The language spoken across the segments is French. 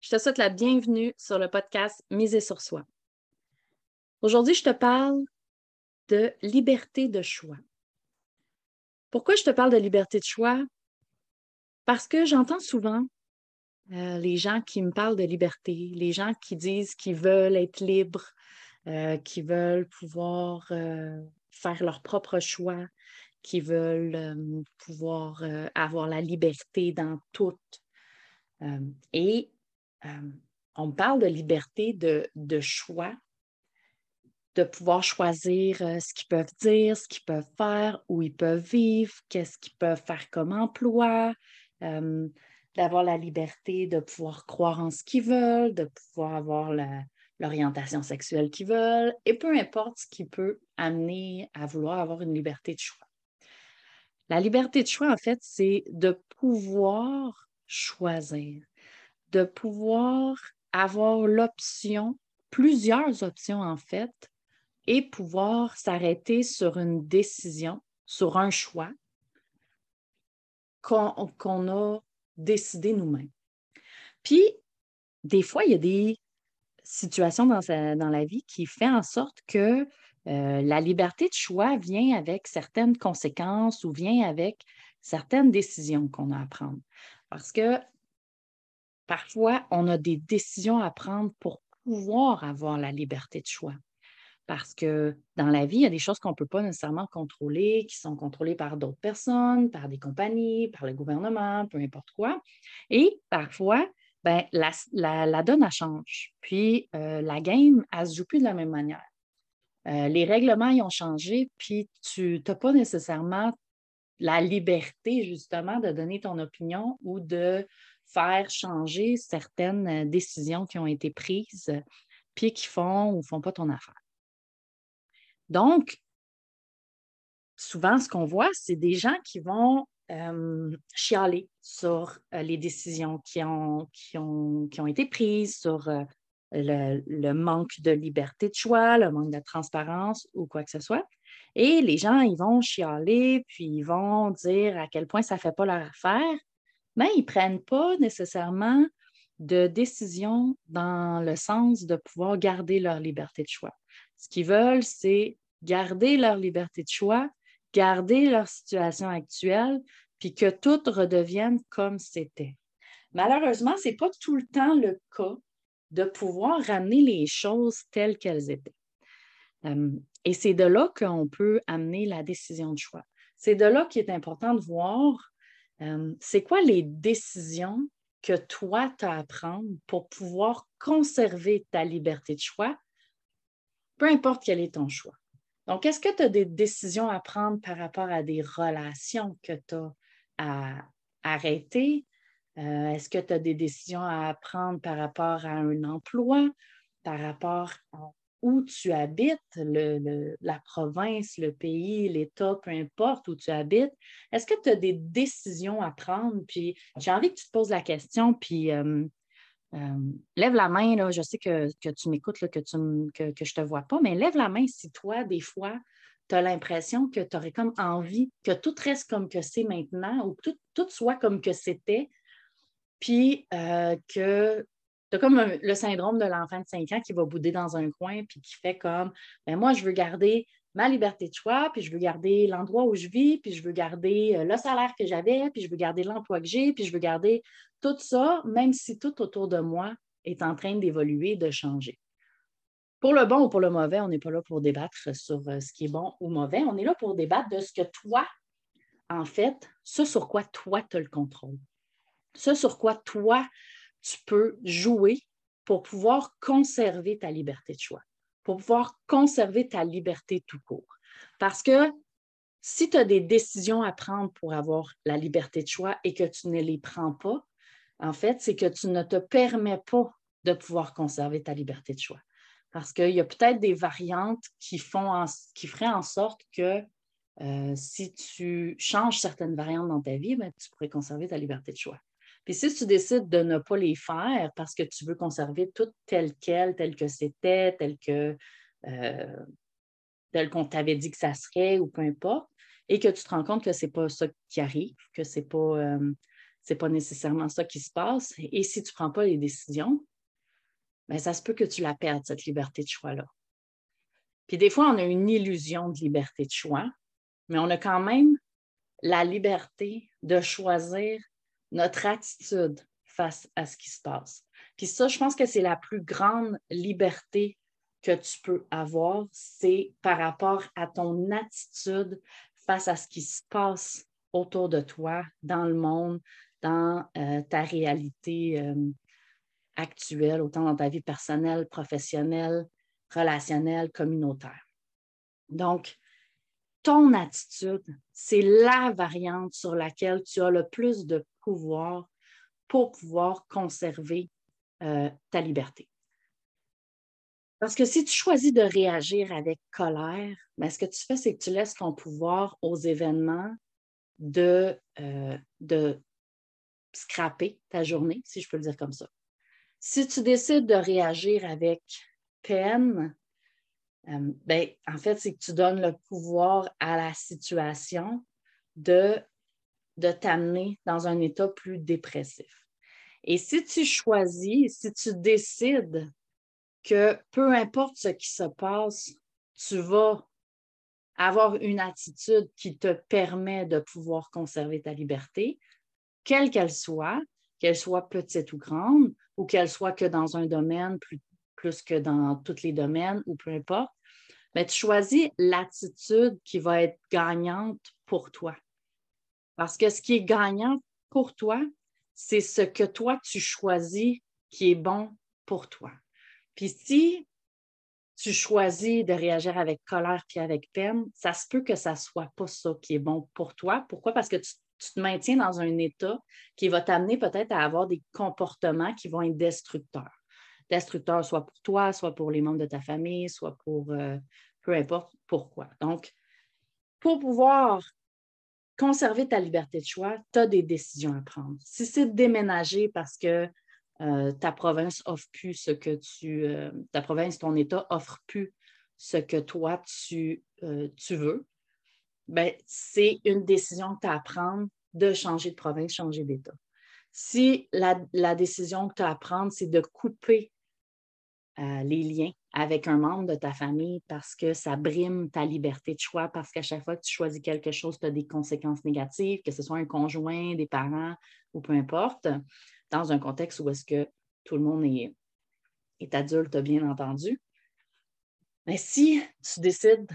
Je te souhaite la bienvenue sur le podcast Miser sur soi. Aujourd'hui, je te parle de liberté de choix. Pourquoi je te parle de liberté de choix? Parce que j'entends souvent euh, les gens qui me parlent de liberté, les gens qui disent qu'ils veulent être libres, euh, qui veulent pouvoir euh, faire leur propre choix, qui veulent pouvoir avoir la liberté dans tout. et euh, on parle de liberté de, choix, de pouvoir choisir euh, ce qu'ils peuvent dire, ce qu'ils peuvent faire, où ils peuvent vivre, qu'est-ce qu'ils peuvent faire comme emploi, euh, d'avoir la liberté de pouvoir croire en ce qu'ils veulent, de pouvoir avoir l'orientation sexuelle qu'ils veulent, et peu importe ce qui peut amener à vouloir avoir une liberté de choix. La liberté de choix, en fait, c'est de pouvoir choisir de pouvoir avoir l'option, plusieurs options en fait, et pouvoir s'arrêter sur une décision, sur un choix qu'on a décidé nous-mêmes. Puis, des fois, il y a des situations dans, la vie qui font en sorte que euh, la liberté de choix vient avec certaines conséquences ou vient avec certaines décisions qu'on a à prendre. Parce que Parfois, on a des décisions à prendre pour pouvoir avoir la liberté de choix. Parce que dans la vie, il y a des choses qu'on ne peut pas nécessairement contrôler, qui sont contrôlées par d'autres personnes, par des compagnies, par le gouvernement, peu importe quoi. Et parfois, ben, la, donne, a change. Puis euh, la game, elle ne se joue plus de la même manière. Euh, les règlements, ils ont changé, puis tu n'as pas nécessairement la liberté, justement, de donner ton opinion ou de faire changer certaines euh, décisions qui ont été prises, puis qui font ou font pas ton affaire. Donc, souvent, ce qu'on voit, c'est des gens qui vont euh, chialer sur euh, les décisions qui ont, été prises, sur le, le, manque de liberté de choix, le manque de transparence ou quoi que ce soit. Et les gens, ils vont chialer, puis ils vont dire à quel point ça ne fait pas leur affaire, mais ils ne prennent pas nécessairement de décision dans le sens de pouvoir garder leur liberté de choix. Ce qu'ils veulent, c'est garder leur liberté de choix, garder leur situation actuelle, puis que tout redevienne comme c'était. Malheureusement, ce n'est pas tout le temps le cas de pouvoir ramener les choses telles qu'elles étaient. Euh, et c'est de là qu'on peut amener la décision de choix. C'est de là qu'il est important de voir euh, c'est quoi les décisions que toi, tu as à prendre pour pouvoir conserver ta liberté de choix, peu importe quel est ton choix? Donc, est-ce que tu as des décisions à prendre par rapport à des relations que tu as à arrêter? Euh, est-ce que tu as des décisions à prendre par rapport à un emploi, par rapport où tu habites, la province, le pays, l'État, peu importe où tu habites, est-ce que tu as des décisions à prendre? Puis j'ai envie que tu te poses la question, puis euh, euh, lève la main, là, je sais que, tu m'écoutes, que, que, je ne te vois pas, mais lève la main si toi, des fois, tu as l'impression que tu aurais comme envie que tout reste comme que c'est maintenant ou que tout, soit comme que c'était, puis euh, que tu comme le syndrome de l'enfant de 5 ans qui va bouder dans un coin puis qui fait comme ben moi, je veux garder ma liberté de choix, puis je veux garder l'endroit où je vis, puis je veux garder euh, le salaire que j'avais, puis je veux garder l'emploi que j'ai, puis je veux garder tout ça, même si tout autour de moi est en train d'évoluer, de changer. Pour le bon ou pour le mauvais, on n'est pas là pour débattre sur euh, ce qui est bon ou mauvais. On est là pour débattre de ce que toi, en fait, ce sur quoi toi tu as le contrôle. Ce sur quoi toi, tu peux jouer pour pouvoir conserver ta liberté de choix, pour pouvoir conserver ta liberté tout court. Parce que si tu as des décisions à prendre pour avoir la liberté de choix et que tu ne les prends pas, en fait, c'est que tu ne te permets pas de pouvoir conserver ta liberté de choix. Parce qu'il y a peut-être des variantes qui, feraient en sorte que euh, si tu changes certaines variantes dans ta vie, ben, tu pourrais conserver ta liberté de choix. Puis si tu décides de ne pas les faire parce que tu veux conserver tout tel quel, tel que c'était, tel que euh, tel qu'on t'avait dit que ça serait ou peu importe, et que tu te rends compte que ce n'est pas ça qui arrive, que ce n'est pas, euh, pas nécessairement ça qui se passe, et si tu ne prends pas les décisions, bien, ça se peut que tu la perdes, cette liberté de choix-là. Puis des fois, on a une illusion de liberté de choix, mais on a quand même la liberté de choisir notre attitude face à ce qui se passe. Puis ça, je pense que c'est la plus grande liberté que tu peux avoir, c'est par rapport à ton attitude face à ce qui se passe autour de toi, dans le monde, dans euh, ta réalité euh, actuelle, autant dans ta vie personnelle, professionnelle, relationnelle, communautaire. Donc, ton attitude, c'est la variante sur laquelle tu as le plus de pouvoir pour pouvoir conserver euh, ta liberté. Parce que si tu choisis de réagir avec colère, ben, ce que tu fais, c'est que tu laisses ton pouvoir aux événements de, euh, de scraper ta journée, si je peux le dire comme ça. Si tu décides de réagir avec peine, euh, ben, en fait, c'est que tu donnes le pouvoir à la situation de, de t'amener dans un état plus dépressif. Et si tu choisis, si tu décides que peu importe ce qui se passe, tu vas avoir une attitude qui te permet de pouvoir conserver ta liberté, quelle qu'elle soit, qu'elle soit petite ou grande, ou qu'elle soit que dans un domaine plus, plus que dans tous les domaines, ou peu importe, mais tu choisis l'attitude qui va être gagnante pour toi. Parce que ce qui est gagnant pour toi, c'est ce que toi tu choisis qui est bon pour toi. Puis si tu choisis de réagir avec colère puis avec peine, ça se peut que ça ne soit pas ça qui est bon pour toi. Pourquoi? Parce que tu, te maintiens dans un état qui va t'amener peut-être à avoir des comportements qui vont être destructeurs. Destructeurs soit pour toi, soit pour les membres de ta famille, soit pour euh, peu importe pourquoi. Donc, pour pouvoir conserver ta liberté de choix, tu as des décisions à prendre. Si c'est déménager parce que euh, ta province offre plus ce que tu, euh, ta province, ton État offre plus ce que toi tu, tu veux, ben, c'est une décision que tu as à prendre de changer de province, changer d'État. Si la, la, décision que tu as à prendre, c'est de couper les liens avec un membre de ta famille parce que ça brime ta liberté de choix, parce qu'à chaque fois que tu choisis quelque chose, tu as des conséquences négatives, que ce soit un conjoint, des parents ou peu importe, dans un contexte où est-ce que tout le monde est, est adulte, bien entendu. Mais si tu décides,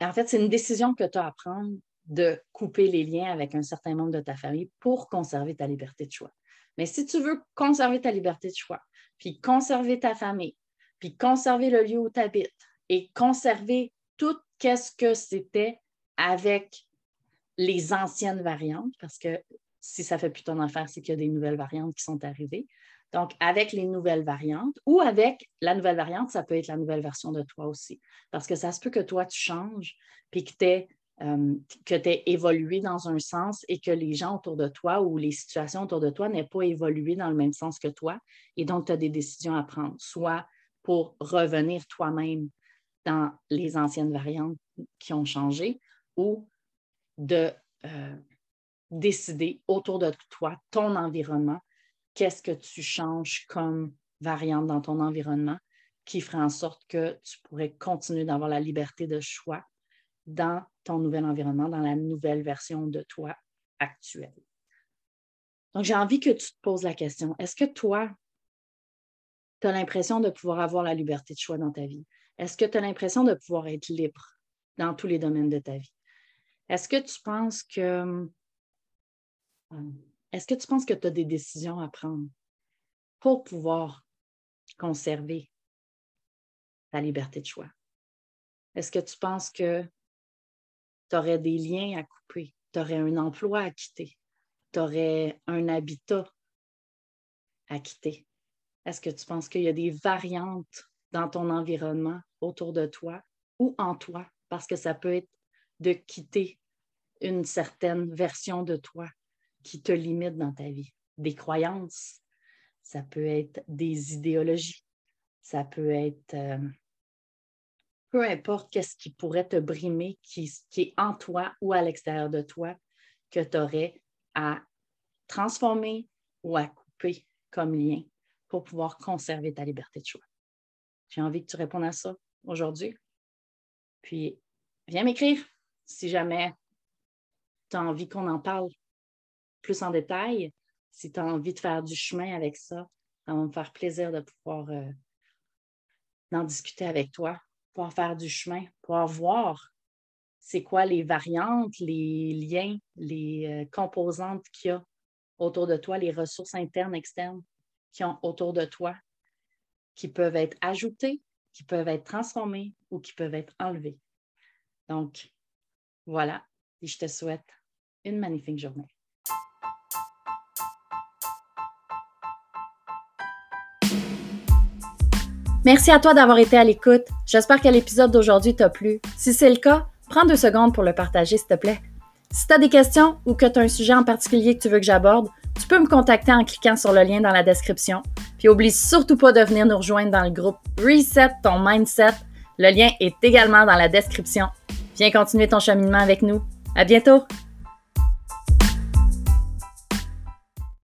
en fait, c'est une décision que tu as à prendre de couper les liens avec un certain membre de ta famille pour conserver ta liberté de choix. Mais si tu veux conserver ta liberté de choix, puis conserver ta famille, puis conserver le lieu où tu habites et conserver tout ce que c'était avec les anciennes variantes, parce que si ça fait plus ton affaire, c'est qu'il y a des nouvelles variantes qui sont arrivées. Donc, avec les nouvelles variantes ou avec la nouvelle variante, ça peut être la nouvelle version de toi aussi. Parce que ça se peut que toi, tu changes, puis que tu aies, euh, évolué dans un sens et que les gens autour de toi ou les situations autour de toi n'aient pas évolué dans le même sens que toi. Et donc, tu as des décisions à prendre, soit pour revenir toi-même dans les anciennes variantes qui ont changé ou de euh, décider autour de toi, ton environnement, qu'est-ce que tu changes comme variante dans ton environnement qui ferait en sorte que tu pourrais continuer d'avoir la liberté de choix dans ton nouvel environnement, dans la nouvelle version de toi actuelle. Donc, j'ai envie que tu te poses la question, est-ce que toi, tu as l'impression de pouvoir avoir la liberté de choix dans ta vie? Est-ce que tu as l'impression de pouvoir être libre dans tous les domaines de ta vie? Est-ce que tu penses que est-ce que tu penses que tu as des décisions à prendre pour pouvoir conserver ta liberté de choix? Est-ce que tu penses que tu aurais des liens à couper, tu aurais un emploi à quitter, tu aurais un habitat à quitter? Est-ce que tu penses qu'il y a des variantes dans ton environnement autour de toi ou en toi? Parce que ça peut être de quitter une certaine version de toi qui te limite dans ta vie. Des croyances, ça peut être des idéologies, ça peut être euh, peu importe qu'est-ce qui pourrait te brimer, qui, est en toi ou à l'extérieur de toi, que tu aurais à transformer ou à couper comme lien pour pouvoir conserver ta liberté de choix. J'ai envie que tu répondes à ça aujourd'hui. Puis, viens m'écrire si jamais tu as envie qu'on en parle plus en détail, si tu as envie de faire du chemin avec ça, ça va me faire plaisir de pouvoir euh, en discuter avec toi, pouvoir faire du chemin, pouvoir voir c'est quoi les variantes, les liens, les euh, composantes qu'il y a autour de toi, les ressources internes, externes qui ont autour de toi, qui peuvent être ajoutées, qui peuvent être transformées ou qui peuvent être enlevées. Donc, voilà, et je te souhaite une magnifique journée. Merci à toi d'avoir été à l'écoute. J'espère que l'épisode d'aujourd'hui t'a plu. Si c'est le cas, prends deux secondes pour le partager, s'il te plaît. Si tu as des questions ou que tu as un sujet en particulier que tu veux que j'aborde, tu peux me contacter en cliquant sur le lien dans la description. Puis oublie surtout pas de venir nous rejoindre dans le groupe Reset ton mindset. Le lien est également dans la description. Viens continuer ton cheminement avec nous. À bientôt!